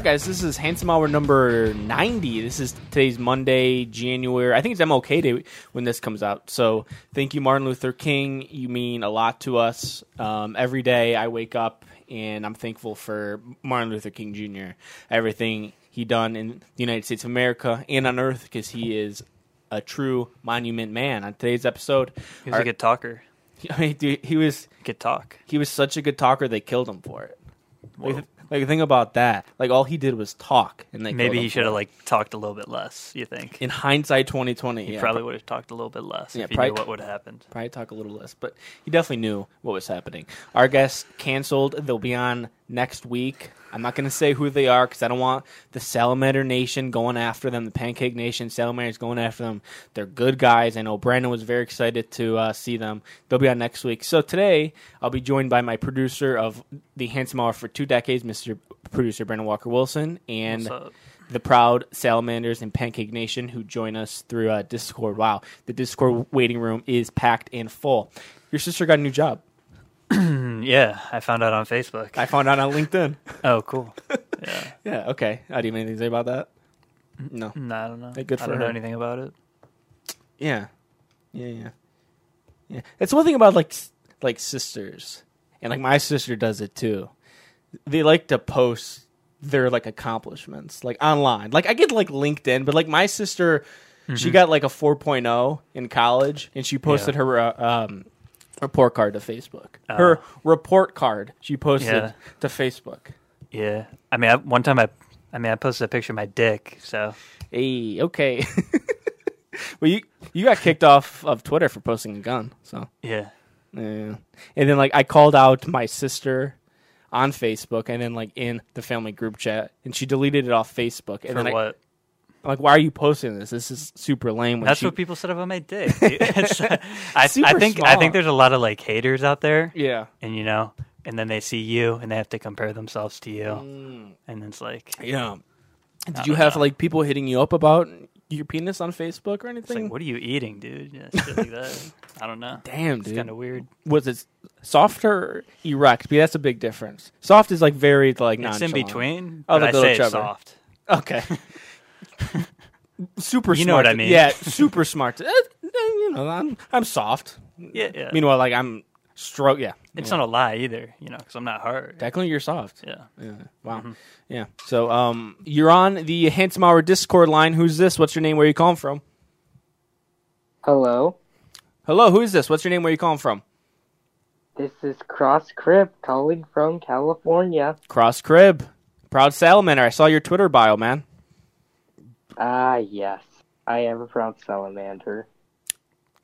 right, guys, this is Handsome Hour number 90. This is today's Monday, January. I think it's MLK Day when this comes out. So thank you, Martin Luther King. You mean a lot to us. Um, every day I wake up and I'm thankful for Martin Luther King Jr., everything he done in the United States of America and on Earth because he is a true monument man. On today's episode, He was our- a good talker. I mean, dude, he was Good talk. he was such a good talker they killed him for it. Like, like think about that. Like all he did was talk, and they Maybe he should have like talked a little bit less. You think? in hindsight, twenty twenty. He yeah, probably would have talked a little bit less Yeah, if he probably- knew what would have happened. probably talk a little less, but he definitely knew what was happening. Our guests canceled. They'll be on next week. I'm not going to say who they are because I don't want the Salamander Nation going after them. The Pancake Nation, Salamanders going after them. They're good guys. I know Brandon was very excited to uh, see them. They'll be on next week. So today I'll be joined by my producer of the Handsome Hour for two decades, Mr. Producer Brandon Walker Wilson, and the proud Salamanders and Pancake Nation who join us through uh, Discord. Wow, the Discord waiting room is packed and full. Your sister got a new job. Yeah, I found out on Facebook. I found out on LinkedIn. oh, cool. Yeah. yeah, okay. I do you have anything to say about that? No. No, I don't know. Hey, good I for don't know anything about it. Yeah. Yeah, yeah. Yeah. That's one thing about like s- like sisters. And like my sister does it too. They like to post their like accomplishments like online. Like I get like LinkedIn, but like my sister she got like a 4.0 in college and she posted her uh, um report card to Facebook. Uh, Her report card she posted Yeah. to Facebook. Yeah. I mean, I, one time I, I mean, I posted a picture of my dick. So Hey, okay. well, you you got kicked off of Twitter for posting a gun, so yeah. yeah. And then like I called out my sister on Facebook, and then like in the family group chat, and she deleted it off Facebook. And For then I, what? Like, why are you posting this? This is super lame. That's she, what people said about my dick. I, I think I think there's a lot of like haters out there, Yeah. and you know, and then they see you and they have to compare themselves to you, Mm. and it's like, Yeah. Did you have know. like people hitting you up about your penis on Facebook or anything? like, what are you eating, dude? Yeah, shit like that. I don't know. Damn, It's dude. kind of weird. Was it soft or erect? Because that's a big difference. Soft is like very like It's in between. Oh, like I say it's chubber. soft. Okay. super You smart. know what I mean. Yeah, super smart. Eh, you know, I'm I'm soft. Yeah, yeah. Meanwhile, like I'm stroke. Yeah, it's yeah. not a lie either, you know, because I'm not hard. technically you're soft. Yeah. Yeah. Wow. Mm-hmm. Yeah. So, um, you're on the Handsome Hour Discord line. Who's this? What's your name? Where you calling from? Hello, Hello. Who is this? What's your name? Where you calling from? this is Cross Crib calling from California. Cross Crib. Proud Salamander. I saw your Twitter bio, man. Ah, yes, I am a proud salamander.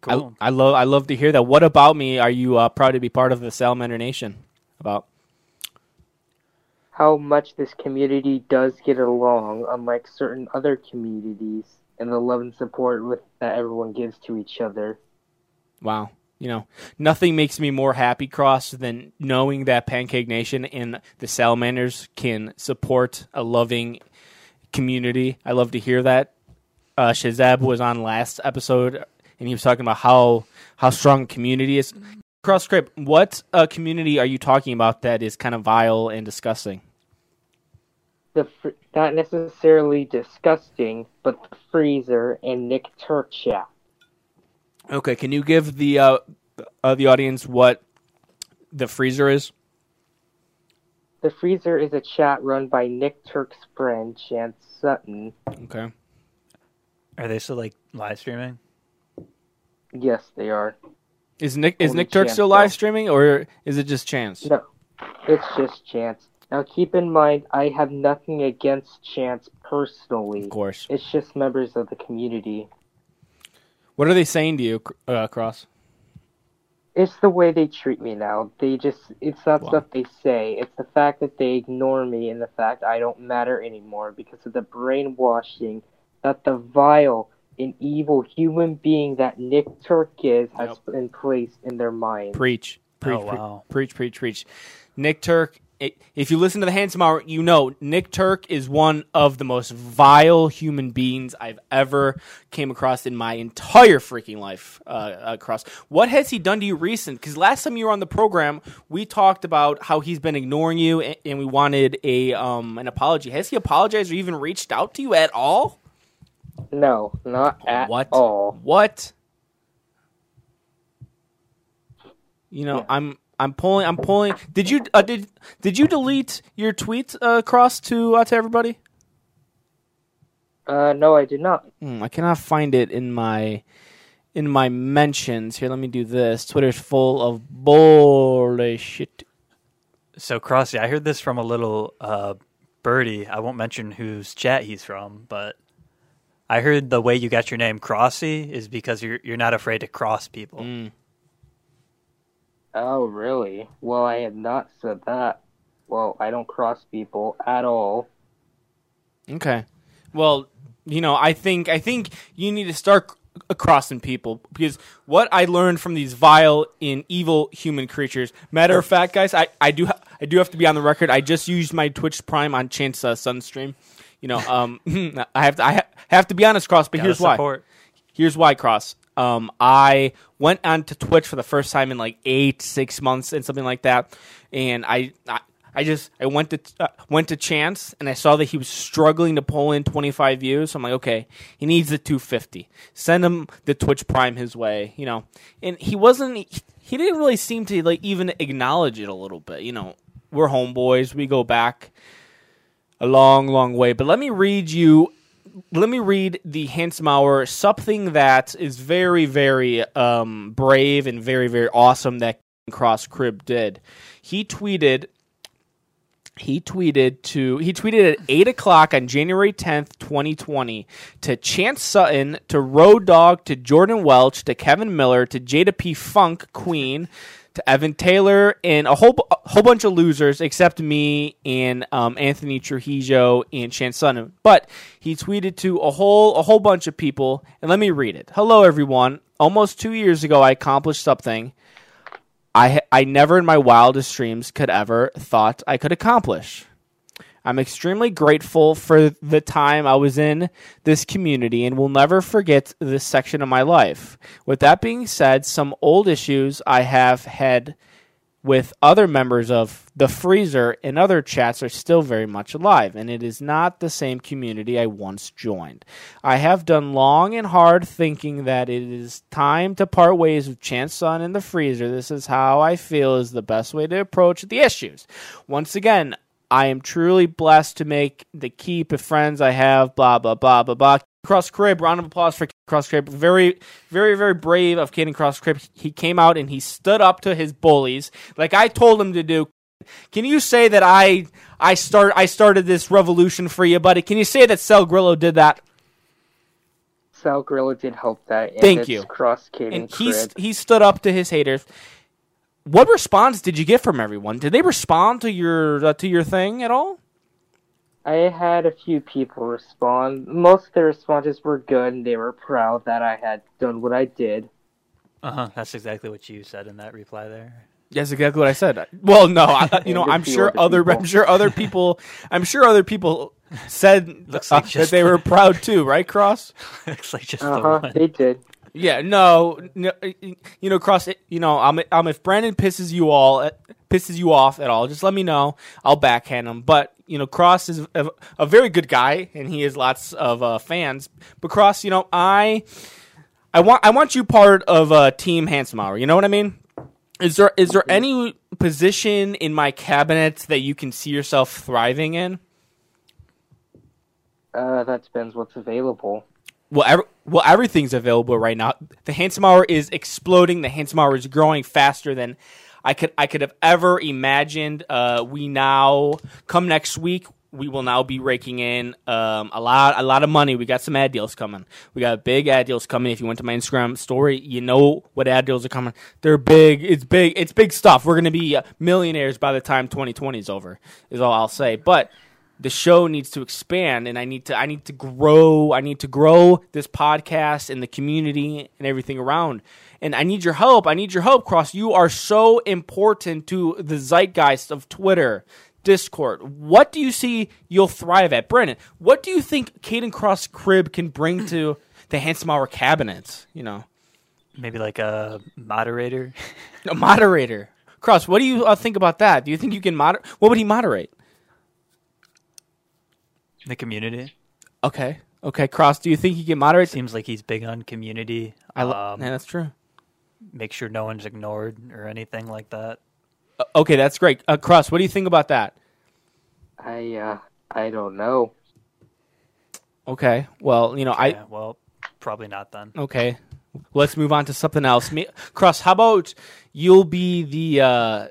Cool. I, I love I love to hear that. What about me? Are you uh, proud to be part of the Salamander Nation? About How much this community does get along, unlike certain other communities, and the love and support with that everyone gives to each other. Wow. You know, nothing makes me more happy, Cross, than knowing that Pancake Nation and the Salamanders can support a loving community. I love to hear that. Uh, Shazab was on last episode, and he was talking about how how strong community is. Cross Crib, what uh, community are you talking about that is kind of vile and disgusting? The fr- not necessarily disgusting, but the freezer and Nick Turchat. Okay, can you give the uh, uh, the audience what the freezer is? The freezer is a chat run by Nick Turk's friend Chance Sutton. Okay. Are they still like live streaming? Yes, they are. Is Nick is Only Nick Turk Chance, still live though. streaming or is it just Chance? No, it's just Chance. Now keep in mind, I have nothing against Chance personally. Of course. It's just members of the community. What are they saying to you, uh, Cross? It's the way they treat me now. They just, it's not Wow. stuff they say. It's the fact that they ignore me and the fact I don't matter anymore because of the brainwashing that the vile and evil human being that Nick Turk is has Yep. been placed in their mind. Preach. Oh, preach, Oh, pre- wow. preach, preach, preach. Nick Turk it, if you listen to the Handsome Hour, you know Nick Turk is one of the most vile human beings I've ever came across in my entire freaking life. Uh, across, what has he done to you recent? Because last time you were on the program, we talked about how he's been ignoring you, and, and we wanted a um, an apology. Has he apologized or even reached out to you at all? No, not at what? all. What? You know, Yeah. I'm I'm pulling I'm pulling. Did you uh, did did you delete your tweet uh, across to uh, to everybody? Uh, no, I did not. Hmm, I cannot find it in my in my mentions. Here, let me do this. Twitter's full of bullshit. So Crossy, I heard this from a little uh, birdie. I won't mention whose chat he's from, but I heard the way you got your name Crossy is because you're you're not afraid to cross people. Mm. Oh, really? Well, I had not said that. Well, I don't cross people at all. Okay. Well, you know, I think I think you need to start crossing people because what I learned from these vile and evil human creatures. Matter of fact, guys, I, I do ha- I do have to be on the record. I just used my Twitch Prime on Chance uh, Sunstream. You know, um, I have to I ha- have to be honest, Cross. But Gotta here's why. Here's why, Cross. Um, I went onto Twitch for the first time in like eight, six months, and something like that. And I, I, I just, I went to uh, went to Chance, and I saw that he was struggling to pull in 25 views. So I'm like, okay, he needs the 250. Send him the Twitch Prime his way, you know. And he wasn't. He, he didn't really seem to like even acknowledge it a little bit. You know, we're homeboys. We go back a long, long way. But let me read you. Let me read the handsome hour. Something that is very, very um, brave and very, very awesome that Cross Crib did. He tweeted. He tweeted to he tweeted at eight o'clock on January tenth, twenty twenty, to Chance Sutton, to Road Dog, to Jordan Welch, to Kevin Miller, to Jada P Funk Queen, to Evan Taylor, and a whole a whole bunch of losers except me and um, Anthony Trujillo and Chance Sutton. But he tweeted to a whole a whole bunch of people, and let me read it. Hello, everyone. Almost two years ago, I accomplished something I I never in my wildest dreams could ever thought I could accomplish. I'm extremely grateful for the time I was in this community and will never forget this section of my life. With that being said, some old issues I have had with other members of the freezer and other chats are still very much alive, and it is not the same community I once joined. I have done long and hard thinking that it is time to part ways with Chance Sun and the freezer. This is how I feel is the best way to approach the issues. Once again, I am truly blessed to make the keep of friends I have, blah, blah, blah, blah, blah. Cross Crib, round of applause for Cross Crib. Very, very, very brave of Caden Cross Crib. He came out and he stood up to his bullies like I told him to do. Can you say that I I start I started this revolution for you, buddy? Can you say that Sal Grillo did that? Sal Grillo did help that. Thank you. Cross Kid And he Crib. he stood up to his haters. What response did you get from everyone? Did they respond to your uh, to your thing at all? I had a few people respond. Most of the responses were good, and they were proud that I had done what I did. Uh huh. That's exactly what you said in that reply there. That's exactly what I said. Well, no, I, you know, And a I'm sure other other, I'm people. sure other people, I'm sure other people said Looks uh, that they were proud too, right, Cross? Looks like just Uh the huh. one. They did. Yeah, no, no, you know, Cross. You know, um, um, if Brandon pisses you all uh, pisses you off at all, just let me know. I'll backhand him. But you know, Cross is a, a very good guy, and he has lots of uh, fans. But Cross, you know, I, I want, I want you part of uh, Team Handsome Hour. You know what I mean? Is there is there any position in my cabinet that you can see yourself thriving in? Uh, that depends what's available. Well, ev- well, everything's available right now. The Handsome Hour is exploding. The Handsome Hour is growing faster than I could I could have ever imagined. Uh, we now come next week. We will now be raking in um, a lot a lot of money. We got some ad deals coming. We got big ad deals coming. If you went to my Instagram story, you know what ad deals are coming. They're big. It's big. It's big stuff. We're gonna be millionaires by the time 2020 is over. Is all I'll say. But the show needs to expand and I need to I need to grow I need to grow this podcast and the community and everything around. And I need your help. I need your help, Cross. You are so important to the zeitgeist of Twitter, Discord. What do you see you'll thrive at, Brandon? What do you think Caden Cross Crib can bring to the Handsome Hour cabinets? You know, Maybe like a moderator. a moderator. Cross, what do you uh, think about that? Do you think you can moder? What would he moderate? The community. Okay, okay. Cross, do you think he can moderate? Seems like he's big on community. I lo- um, yeah, that's true. make sure no one's ignored or anything like that. Uh, okay, that's great. Uh, Cross, what do you think about that? I uh, I don't know. Okay, well, you know, I yeah, well, probably not then. Okay. Let's move on to something else. Me, Cross, how about you'll be the uh,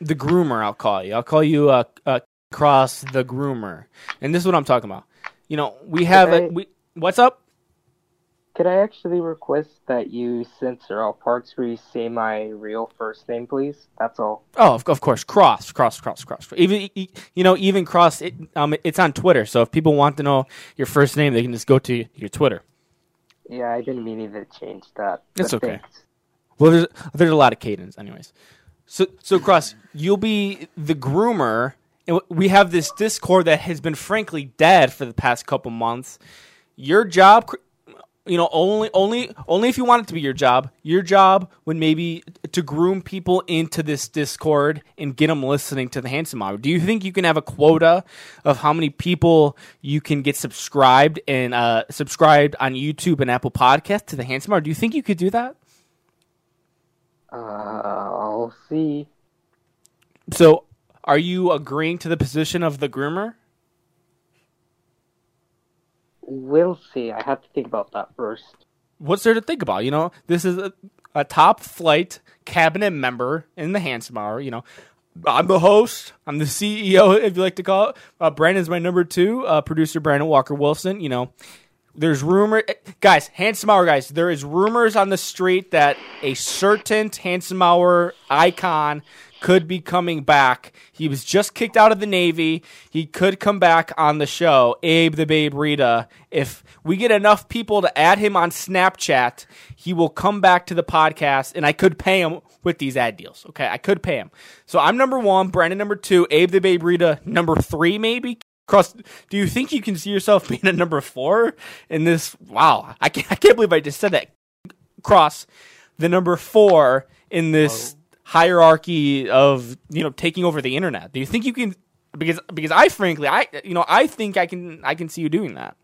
the groomer? I'll call you. I'll call you uh, uh, Cross the groomer. And this is what I'm talking about. You know, we have a, we. What's up? Could I actually request that you censor all parts where you say my real first name, please? That's all. Oh, of, of course, Cross, Cross, Cross, Cross. Even you know, even Cross. It, um, it's on Twitter. So if people want to know your first name, they can just go to your Twitter. Yeah, I didn't mean to change that. It's okay. thanks. Well, there's there's a lot of cadence, anyways. So so Cross, you'll be the groomer, we have this Discord that has been frankly dead for the past couple months. Your job, you know, only only only if you want it to be your job. Your job would maybe to groom people into this Discord and get them listening to the Handsome Hour. Do you think you can have a quota of how many people you can get subscribed and uh, subscribed on YouTube and Apple Podcast to the Handsome Hour? Do you think you could do that? Uh, I'll see. So, are you agreeing to the position of the groomer? We'll see. I have to think about that first. What's there to think about? You know, this is a, a top flight cabinet member in the Handsome Hour. You know, I'm the host. I'm the CEO, if you like to call it. Uh, Brandon's my number two. Uh, producer Brandon Walker Wilson. You know, there's rumor, eh, guys. Hour guys. There is rumors on the street that a certain Hour icon could be coming back. He was just kicked out of the Navy. He could come back on the show. Abe the Babe Rita. If we get enough people to add him on Snapchat, he will come back to the podcast, and I could pay him with these ad deals. Okay, I could pay him. So I'm number one. Brandon number two. Abe the Babe Rita number three, maybe. Cross, do you think you can see yourself being a number four in this? Wow, I can't, I can't believe I just said that. Cross, the number four in this hierarchy of you know taking over the internet. Do you think you can? Because because I frankly I you know I think I can I can see you doing that.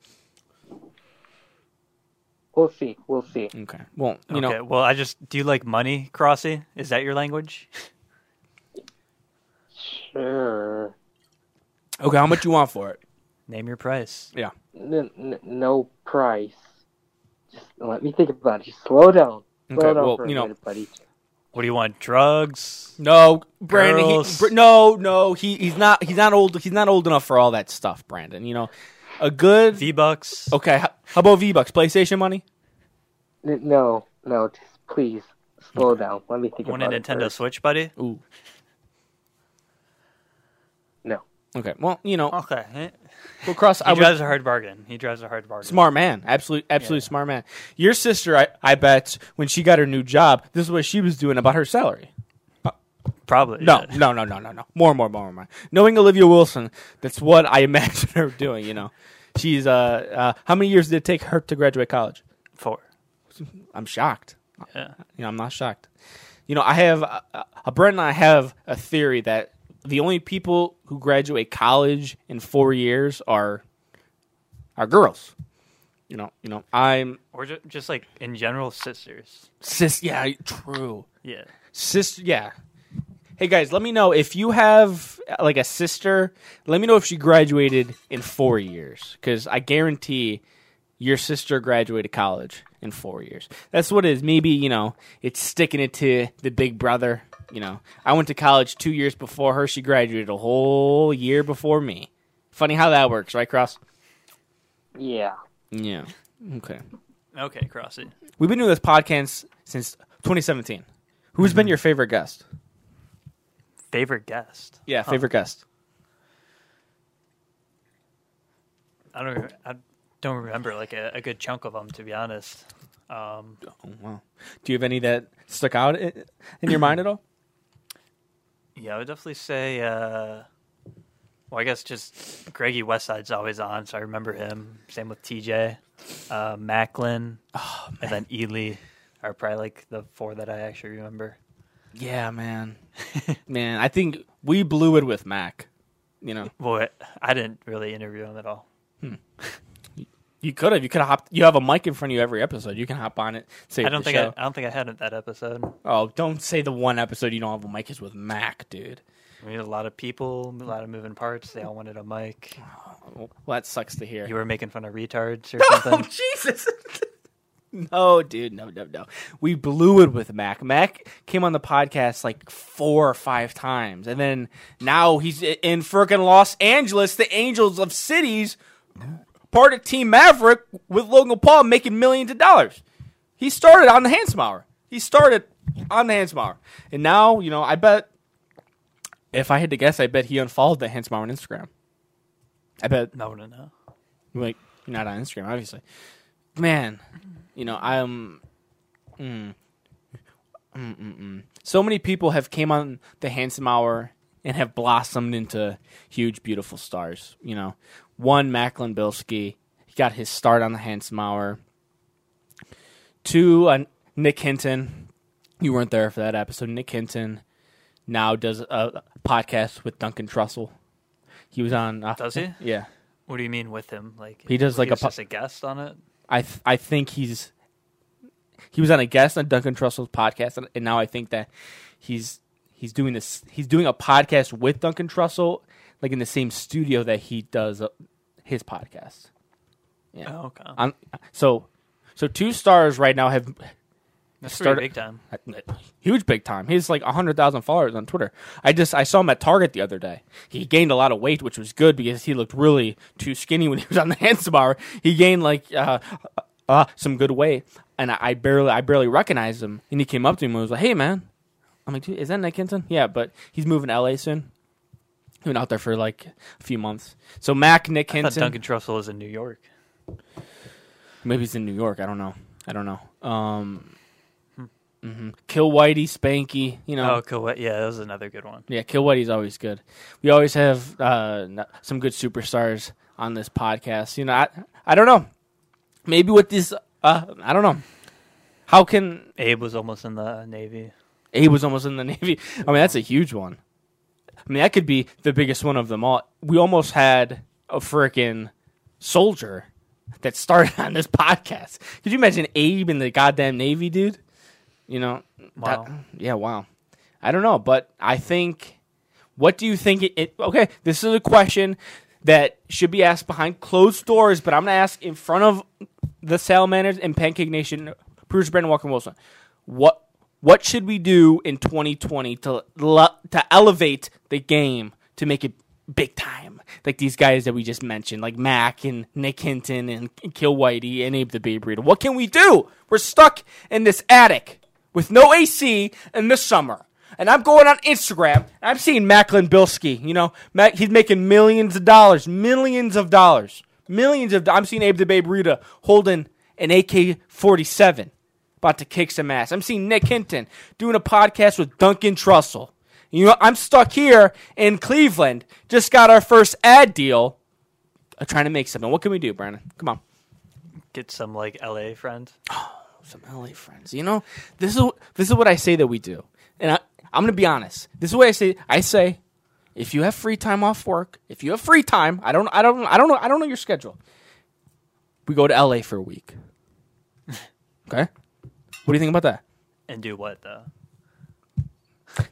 We'll see. We'll see. Okay. Well, you okay, know, well, I just do you like money, Crossy? Is that your language? Sure. Okay. How much do you want for it? Name your price. Yeah. N- n- no price. Just let me think about it. Just slow down. Slow Okay. down Well, for a you know, minute, buddy. What do you want? Drugs? no, Brandon. Girls. Br- no, no. He he's not he's not old. He's not old enough for all that stuff, Brandon. You know, a good. V bucks? Okay. How, how about V Bucks? PlayStation money? N- no, no, just please slow down. Let me think Want a about it. Nintendo first. Switch, buddy? Ooh. No. Okay. Well, you know, Okay. well, cross. He I was, drives a hard bargain. He drives a hard bargain. Smart man, absolute, absolutely Yeah. smart man. Your sister, I, I bet, when she got her new job, this is what she was doing about her salary. Probably. No, yeah. no, no, no, no, no. More, more, more, more. Knowing Olivia Wilson, that's what I imagine her doing. You know, she's uh, uh how many years did it take her to graduate college? Four. I'm shocked. Yeah. You know, I'm not shocked. You know, I have uh, uh, Brent and I have a theory that the only people who graduate college in four years are are girls. You know, you know, I'm Or ju- just like in general, sisters. sis. Yeah, true. Yeah. Sister, yeah. Hey guys, let me know if you have uh, like a sister. Let me know if she graduated in four years, because I guarantee your sister graduated college in four years. That's what it is. Maybe you know it's sticking it to the big brother. You know, I went to college two years before her. She graduated a whole year before me. Funny how that works, right, Cross? Yeah. Yeah. Okay. Okay, Crossy. We've been doing this podcast since 2017. Who's been your favorite guest? Favorite guest? Yeah, favorite guest. I don't. re- I don't remember like a, a good chunk of them to be honest. Um, Oh, wow. Do you have any that stuck out in, in your mind at all? Yeah, I would definitely say uh, Well, I guess just Greggy Westside's always on, so I remember him. Same with TJ, uh, Macklin, Oh, and then Ely are probably like the four that I actually remember. Yeah, man. man, I think we blew it with Mac. You know, Well, I didn't really interview him at all. You could have. You could have hopped. You have a mic in front of you every episode. You can hop on it. Say I don't the think. I, I don't think I had it that episode. Oh, don't say the one episode you don't have a mic is with Mac, dude. We had a lot of people, a lot of moving parts. They all wanted a mic. Well, that sucks to hear. You were making fun of retards or Oh something. Oh Jesus! no, dude, no, no, no. We blew it with Mac. Mac came on the podcast like four or five times, and then now he's in freaking Los Angeles, the Angels of Cities, part of Team Maverick with Logan Paul making millions of dollars. He started on the Handsome Hour. He started on the Handsome Hour, and now you know. I bet if I had to guess, I bet he unfollowed the Handsome on Instagram. I bet No, no, no. like you're not on Instagram, obviously. Man, you know I'm. Mm, mm, mm, mm. So many people have came on the Handsome Hour and have blossomed into huge, beautiful stars. You know, one Macklin Bilski, he got his start on the Handsome Hour. Two, uh, Nick Hinton. You weren't there for that episode. Nick Hinton now does a podcast with Duncan Trussell. He was on. Uh, Does he? Yeah. What do you mean with him? Like He does, like, a was pu- just a guest on it. I th- I think he's he was on a guest on Duncan Trussell's podcast, and, and now I think that he's he's doing this. He's doing a podcast with Duncan Trussell, like in the same studio that he does uh, his podcast. Yeah. Oh, okay. On, so so two stars right now have That's started- big time. huge big time. He's like hundred thousand followers on Twitter. I just I saw him at Target the other day. He gained a lot of weight, which was good because he looked really too skinny when he was on the handsome bar. He gained like uh, uh, some good weight, and I, I barely I barely recognized him. And he came up to me and was like, "Hey, man." I'm like, "Dude, "Is that Nick Hinton?" Yeah, but he's moving to LA soon. He's been out there for like a few months. So Mac Nick I thought Hinton. Duncan Trussell is in New York. Maybe he's in New York. I don't know. I don't know. Um, mhm. Kill Whitey, Spanky. You know, Oh, cool. Yeah, that was another good one. Yeah, Kill Whitey's always good. We always have uh, n- some good superstars on this podcast. You know, I I don't know. Maybe with this, uh, I don't know. How can Abe was almost in the Navy. Abe was almost in the Navy? I mean, that's a huge one. I mean, that could be the biggest one of them all. We almost had a freaking soldier that started on this podcast. Could you imagine Abe in the goddamn Navy, dude? You know, that- Wow. yeah, wow. I don't know, but I think. What do you think? It, it okay? This is a question that should be asked behind closed doors, but I'm gonna ask in front of the salamanders and Pancake Nation. Bruce Brandon Walker Wilson. What what should we do in 2020 to to elevate the game to make it big time? Like these guys that we just mentioned, like Mac and Nick Hinton and Kill Whitey and Abe the Babe Rita. What can we do? We're stuck in this attic with no AC in the summer. And I'm going on Instagram. I'm seeing Macklin Bilski. You know, Mac, he's making millions of dollars, millions of dollars, millions of. I'm seeing Abe the Babe Rita holding an AK-47, about to kick some ass. I'm seeing Nick Hinton doing a podcast with Duncan Trussell. You know, I'm stuck here in Cleveland. Just got our first ad deal. uh, trying to make something. What can we do, Brandon? Come on. Get some like LA friends. Oh, some LA friends. You know, this is this is what I say that we do, and I, I'm gonna be honest. This is what I say. I say, if you have free time off work, if you have free time, I don't, I don't, I don't know, I don't know your schedule. We go to LA for a week. okay, what do you think about that? And do what though?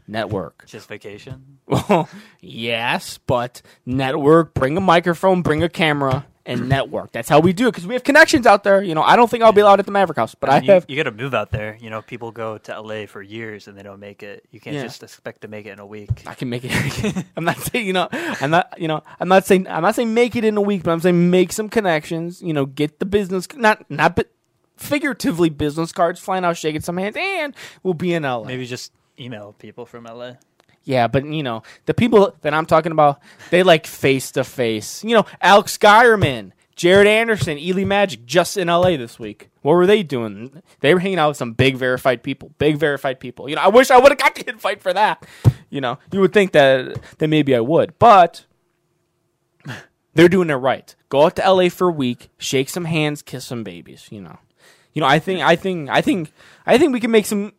Network. Just vacation? Well, yes, but network. Bring a microphone, bring a camera, and network. That's how we do it because we have connections out there. You know, I don't think I'll be allowed at the Maverick House, but I you, have. You got to move out there. You know, people go to LA for years and they don't make it. You can't Yeah. just expect to make it in a week. I can make it. I'm not saying you know. I'm not you know. I'm not saying I'm not saying make it in a week, but I'm saying make some connections. You know, get the business not not but figuratively business cards, flying out, shaking some hands, and we'll be in LA. Maybe just email people from LA. Yeah, but you know the people that I'm talking about, they like face to face. You know, Alex Geierman, Jared Anderson, Ely Magic, just in LA this week. What were they doing? They were hanging out with some big verified people. Big verified people. You know, I wish I would have got the invite for that. You know, you would think that that maybe I would, but they're doing it right. Go out to LA for a week, shake some hands, kiss some babies. You know, you know. I think, I think, I think, I think we can make some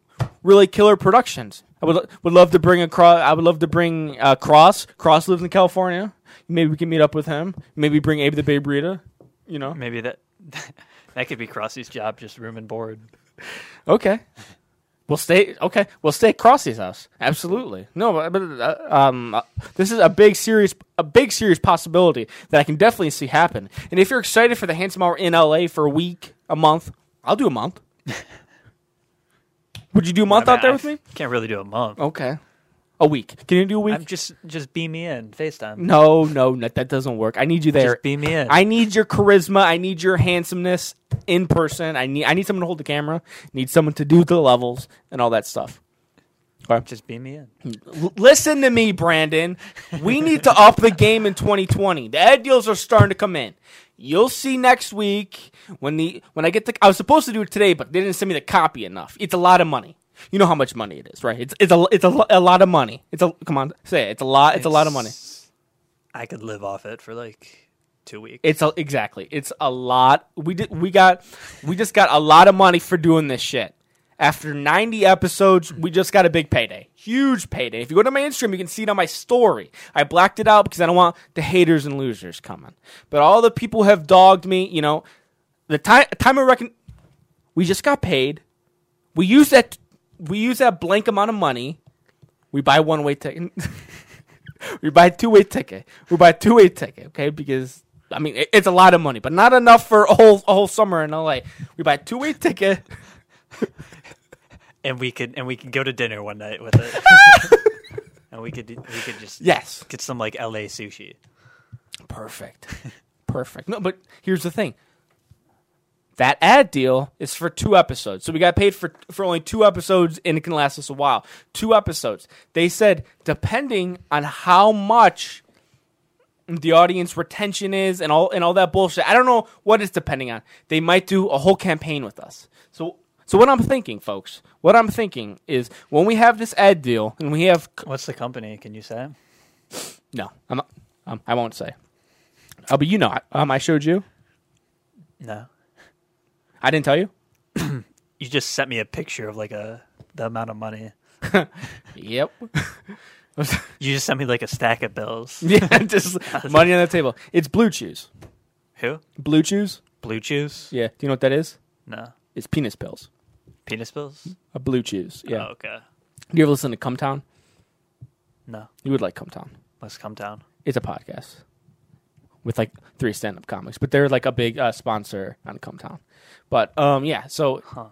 really killer productions. I would would love to bring across. I would love to bring uh, Cross. Cross lives in California. Maybe we can meet up with him. Maybe bring Abe the Babe Rita. You know. Maybe that that could be Crossy's job, just room and board. Okay. We'll stay. Okay, we'll stay at Crossy's house. Absolutely. No, but, but uh, um, uh, this is a big, serious, a big, serious possibility that I can definitely see happen. And if you're excited for the Handsome Hour in LA for a week, a month, I'll do a month. Would you do a month I mean, out there I with me? Can't really do a month. Okay. A week. Can you do a week? I'm just just beam me in FaceTime. no, no, no, that doesn't work. I need you there. Just beam me in. I need your charisma. I need your handsomeness in person. I need I need someone to hold the camera. Need someone to do the levels and all that stuff. All right. just beam me in. L- listen to me, Brandon. We need to up the game in 2020. The ad deals are starting to come in. You'll see next week when the when I get the. I was supposed to do it today, but they didn't send me the copy enough. It's a lot of money. You know how much money it is, right? It's it's a it's a, a lot of money. It's a come on, say it. It's a lot. It's, a lot of money. I could live off it for like two weeks. It's a, exactly. It's a lot. We did. We got. We just got a lot of money for doing this shit. After 90 episodes, we just got a big payday. Huge payday. If you go to my Instagram, you can see it on my story. I blacked it out because I don't want the haters and losers coming. But all the people have dogged me, you know, the time time of reckon we just got paid. We use that we use that blank amount of money. We buy one way ticket. we buy two way ticket. We buy two way ticket, okay? Because I mean it, it's a lot of money, but not enough for a whole a whole summer in LA. We buy two way ticket. and we could and we could go to dinner one night with it. and we could we could just Yes. get some like LA sushi. Perfect. Perfect. No, but here's the thing. That ad deal is for two episodes. So we got paid for for only two episodes and it can last us a while. Two episodes. They said depending on how much the audience retention is and all and all that bullshit. I don't know what it's depending on. They might do a whole campaign with us. So so what I'm thinking, folks, what I'm thinking is when we have this ad deal and we have What's the company? Can you say? no, I'm not, um, I won't say. Oh, but you know, um, I showed you. No. I didn't tell you. You just sent me a picture of like a the amount of money. Yep. You just sent me like a stack of bills. yeah, just money on the table. It's Blue Chews. Who? Blue Chews. Blue Chews? Yeah. Do you know what that is? No. It's penis pills. Penis bills? A Blue cheese. Yeah. Oh, okay. Do you ever listen to Cum Town? No. You would like Cum Town. Let's come down. It's a podcast with like three stand-up comics, but they're like a big uh, sponsor on Cum Town. But um, yeah. So Huh.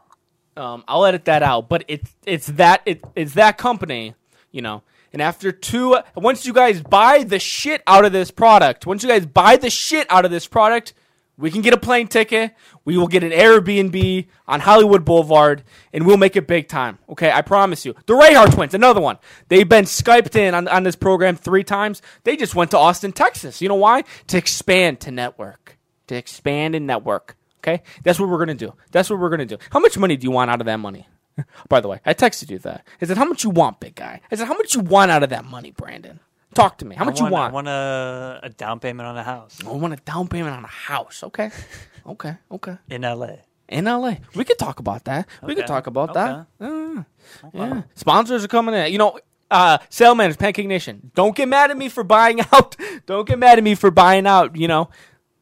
um, I'll edit that out. But it's it's that it, it's that company, you know. And after two, once you guys buy the shit out of this product, once you guys buy the shit out of this product, we can get a plane ticket. We will get an Airbnb on Hollywood Boulevard, and we'll make it big time. Okay, I promise you. The Rayhart twins, another one. They've been skyped in on, on this program three times. They just went to Austin, Texas. You know why? To expand, to network, to expand and network. Okay, that's what we're gonna do. That's what we're gonna do. How much money do you want out of that money? By the way, I texted you that. I said, "How much you want, big guy?" I said, "How much you want out of that money, Brandon? Talk to me. How much want, you want?" I want a, a down payment on a house I want a down payment on a house. Okay, okay, okay. in LA. In LA, we could talk about that. We could talk about that. Uh, Okay. yeah, sponsors are coming in. You know, uh, salamanders, Pancake Nation. Don't get mad at me for buying out. Don't get mad at me for buying out. You know,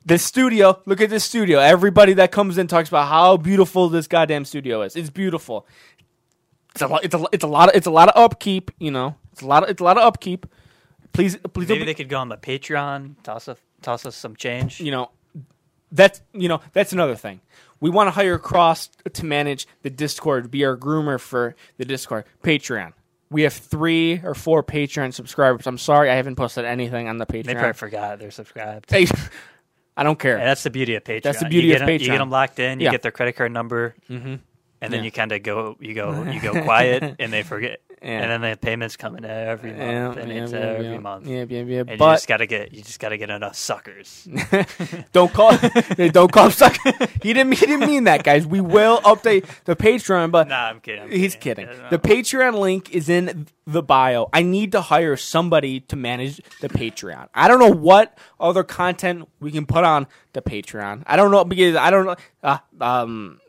the studio. Look at this studio. Everybody that comes in talks about how beautiful this goddamn studio is. It's beautiful. It's a lot. It's a. It's a lot. Of, it's a lot of upkeep. You know, it's a lot. Of, it's a lot of upkeep. Please, please. Maybe be- they could go on the Patreon, toss us toss us some change. you know that's you know that's another thing we want to hire cross to manage the discord be our groomer for the discord patreon we have three or four patreon subscribers i'm sorry i haven't posted anything on the Patreon. They probably forgot they're subscribed. Hey, i don't care And that's the beauty of Patreon. That's the beauty you of get 'em- You get them locked in. You Yeah. get their credit card number, mm-hmm. and then Yeah. you kind of go, you go, you go quiet, and they forget. Yeah. and then the payments coming every month, and it's every yeah, month. Yeah, yeah, yeah. And you just gotta get you just gotta get enough suckers. don't call don't call him suck. he didn't he didn't mean that, guys. We will update the Patreon, but nah, I'm kidding. I'm he's kidding. Yeah, no. The Patreon link is in the bio. I need to hire somebody to manage the Patreon. I don't know what other content we can put on the Patreon. I don't know because I don't know. Uh, um,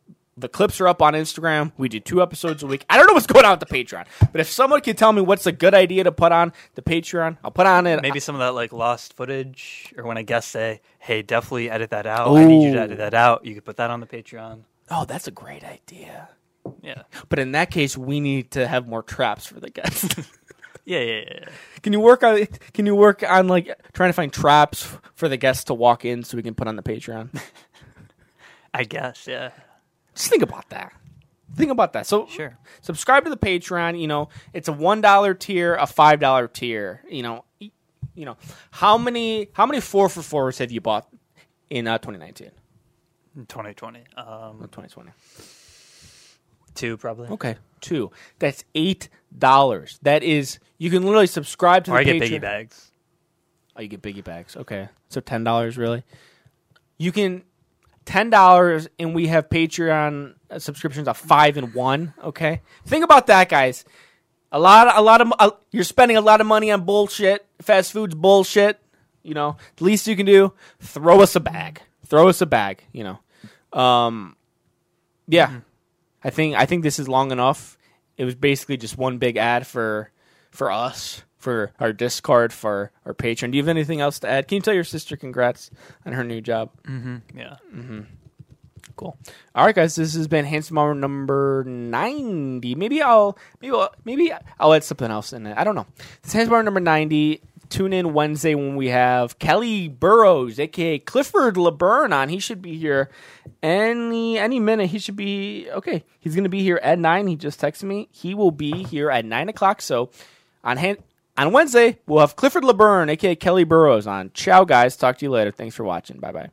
the clips are up on Instagram. We do two episodes a week. I don't know what's going on with the Patreon, but if someone can tell me what's a good idea to put on the Patreon, I'll put on it. Maybe some of that like lost footage, or when I guest say, "Hey, definitely edit that out. I need you to edit that out." You could put that on the Patreon. Oh, that's a great idea. Yeah, But in that case, we need to have more traps for the guests. yeah, yeah. yeah, yeah. can you work on? Can you work on like trying to find traps for the guests to walk in so we can put on the Patreon? I guess. Yeah, Just think about that. Think about that. So sure. subscribe to the Patreon. You know, it's a one dollar tier, a five dollar tier. You know, you know how many how many four for fours have you bought in uh, 2019 In 2020, um, or 2020? two probably. Okay, two. That's eight dollars. That is you can literally subscribe to Or the I get biggie bags. Oh, you get biggie bags. Okay, so ten dollars really. You can ten dollars, and we have Patreon subscriptions of five and one. Okay, think about that, guys. A lot, a lot of uh, you're spending a lot of money on bullshit. Fast food's bullshit. You know, the least you can do, throw us a bag. Throw us a bag. You know, um, yeah. I think I think this is long enough. It was basically just one big ad for for us, for our Discord, for our Patreon. Do you have anything else to add? Can you tell your sister congrats on her new job? Mm-hmm. Yeah. Mm-hmm. Cool. All right, guys. This has been Handsome Hour number ninety. Maybe I'll maybe I'll, maybe I'll add something else in it. I don't know. This is Handsome Hour number ninety. Tune in Wednesday when we have Kelly Burrows, aka Clifford LeBurn, on. He should be here any any minute. He should be okay. He's gonna be here at nine. He just texted me. He will be here at nine o'clock. So on hand. On Wednesday, we'll have Clifford LeBurn, aka Kelly Burrows, on. Ciao, guys. Talk to you later. Thanks for watching. Bye bye.